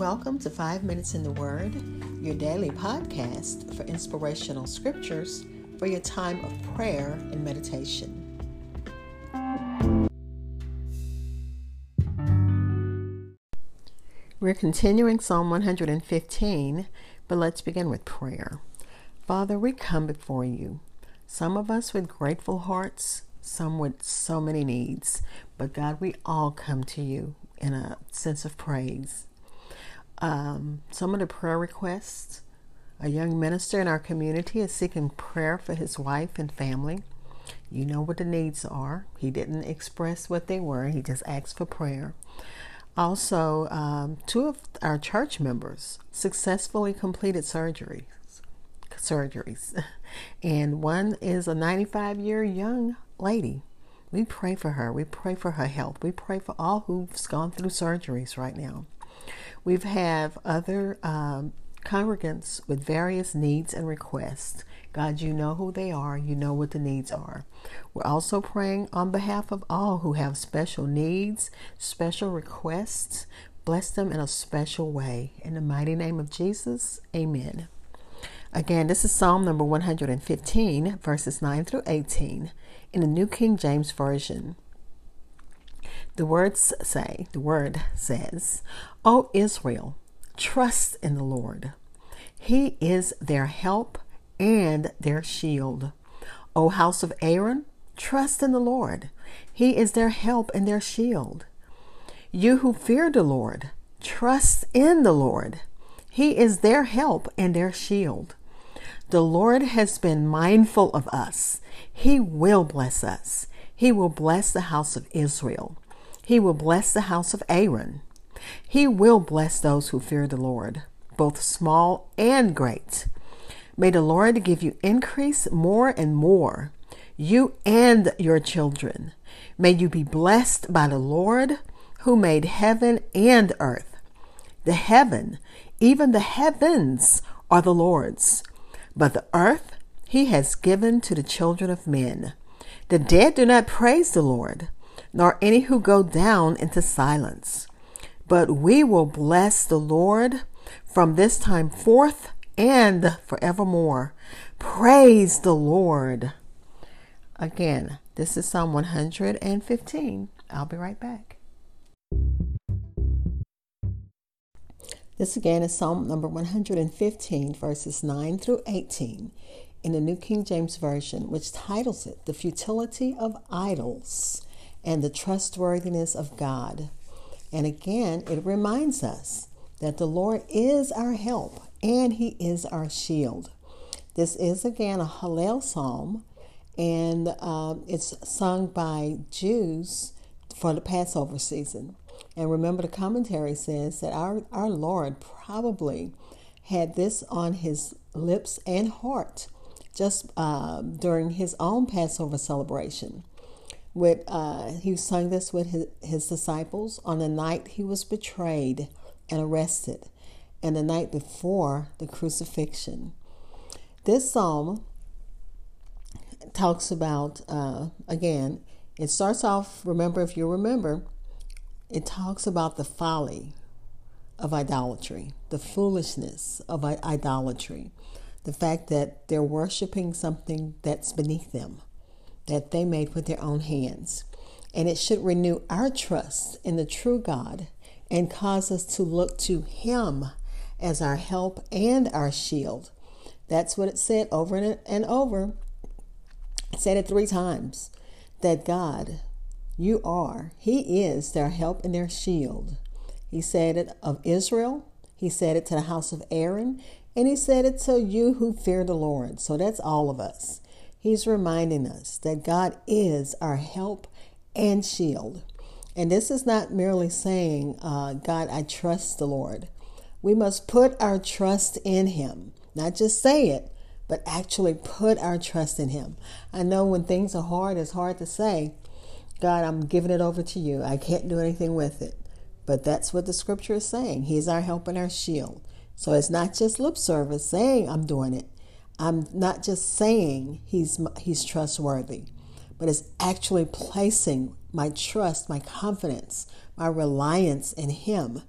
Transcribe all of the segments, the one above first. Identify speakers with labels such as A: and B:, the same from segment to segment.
A: Welcome to Five Minutes in the Word, your daily podcast for inspirational scriptures for your time of prayer and meditation. We're continuing Psalm 115, but let's begin with prayer. Father, we come before you, some of us with grateful hearts, some with so many needs, but God, we all come to you in a sense of praise. Um, some of the prayer requests a young minister in our community is seeking prayer for his wife and family. You know what the needs are. He didn't express what they were, he just asked for prayer. Also, um, two of our church members successfully completed surgeries. Surgeries, and one is a 95 year young lady. We pray for her. We pray for her health. We pray for all who've gone through surgeries right now. We've have other um, congregants with various needs and requests. God, you know who they are. You know what the needs are. We're also praying on behalf of all who have special needs, special requests. Bless them in a special way. In the mighty name of Jesus, amen. Again, this is Psalm number 115, verses 9 through 18, in the New King James Version. The words say, the word says, O Israel, trust in the Lord. He is their help and their shield. O house of Aaron, trust in the Lord. He is their help and their shield. You who fear the Lord, trust in the Lord. He is their help and their shield. The Lord has been mindful of us. He will bless us. He will bless the house of Israel. He will bless the house of Aaron. He will bless those who fear the Lord, both small and great. May the Lord give you increase more and more, you and your children. May you be blessed by the Lord who made heaven and earth. The heaven, even the heavens, are the Lord's, but the earth he has given to the children of men. The dead do not praise the Lord nor any who go down into silence. But we will bless the Lord from this time forth and forevermore. Praise the Lord. Again, this is Psalm 115. I'll be right back. This again is Psalm number 115, verses 9 through 18 in the New King James Version, which titles it The Futility of Idols and the trustworthiness of God. And again, it reminds us that the Lord is our help and He is our shield. This is again a Hallel psalm, and um, it's sung by Jews for the Passover season. And remember, the commentary says that our, our Lord probably had this on his lips and heart just uh, during his own Passover celebration with uh, he sung this with his, his disciples. On the night he was betrayed and arrested and the night before the crucifixion. This psalm talks about uh, again it starts off remember if you remember it talks about the folly of idolatry the foolishness of idolatry the fact that they're worshiping something that's beneath them that they made with their own hands. And it should renew our trust in the true God and cause us to look to Him as our help and our shield. That's what it said over and over. It said it three times that God, you are, He is their help and their shield. He said it of Israel, He said it to the house of Aaron, and He said it to you who fear the Lord. So that's all of us. He's reminding us that God is our help and shield. And this is not merely saying, uh, God, I trust the Lord. We must put our trust in Him, not just say it, but actually put our trust in Him. I know when things are hard, it's hard to say, God, I'm giving it over to you. I can't do anything with it. But that's what the scripture is saying. He's our help and our shield. So it's not just lip service saying I'm doing it. I'm not just saying he's he's trustworthy, but it's actually placing my trust, my confidence, my reliance in him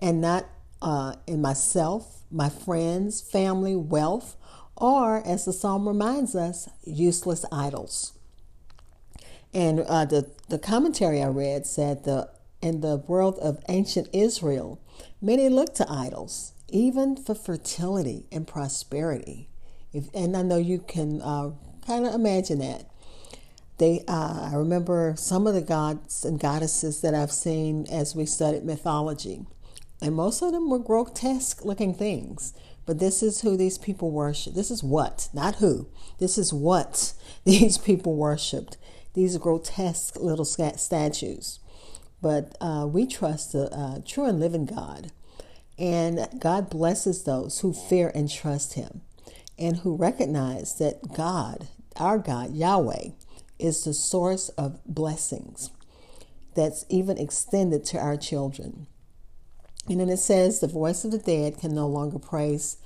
A: and not uh, in myself, my friends, family, wealth, or, as the psalm reminds us, useless idols. And uh, the, the commentary I read said the in the world of ancient Israel, many looked to idols, even for fertility and prosperity. If, and I know you can uh, kind of imagine that. They, uh, I remember some of the gods and goddesses that I've seen as we studied mythology, and most of them were grotesque looking things. But this is who these people worship. This is what, not who. This is what these people worshipped. These grotesque little statues. But uh, we trust the uh, true and living God. And God blesses those who fear and trust Him and who recognize that God, our God, Yahweh, is the source of blessings that's even extended to our children. And then it says, the voice of the dead can no longer praise,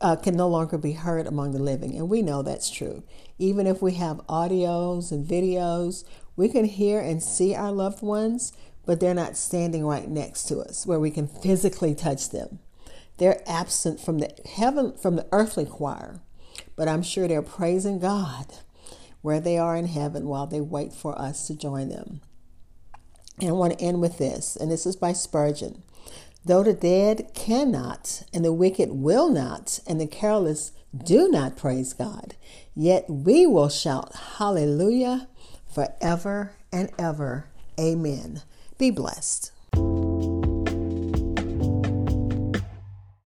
A: uh, can no longer be heard among the living. And we know that's true. Even if we have audios and videos, we can hear and see our loved ones, but they're not standing right next to us where we can physically touch them. They're absent from the heaven from the earthly choir, but I'm sure they're praising God where they are in heaven while they wait for us to join them. And I want to end with this, and this is by Spurgeon. Though the dead cannot, and the wicked will not, and the careless do not praise God, yet we will shout hallelujah forever and ever. Amen. Be blessed.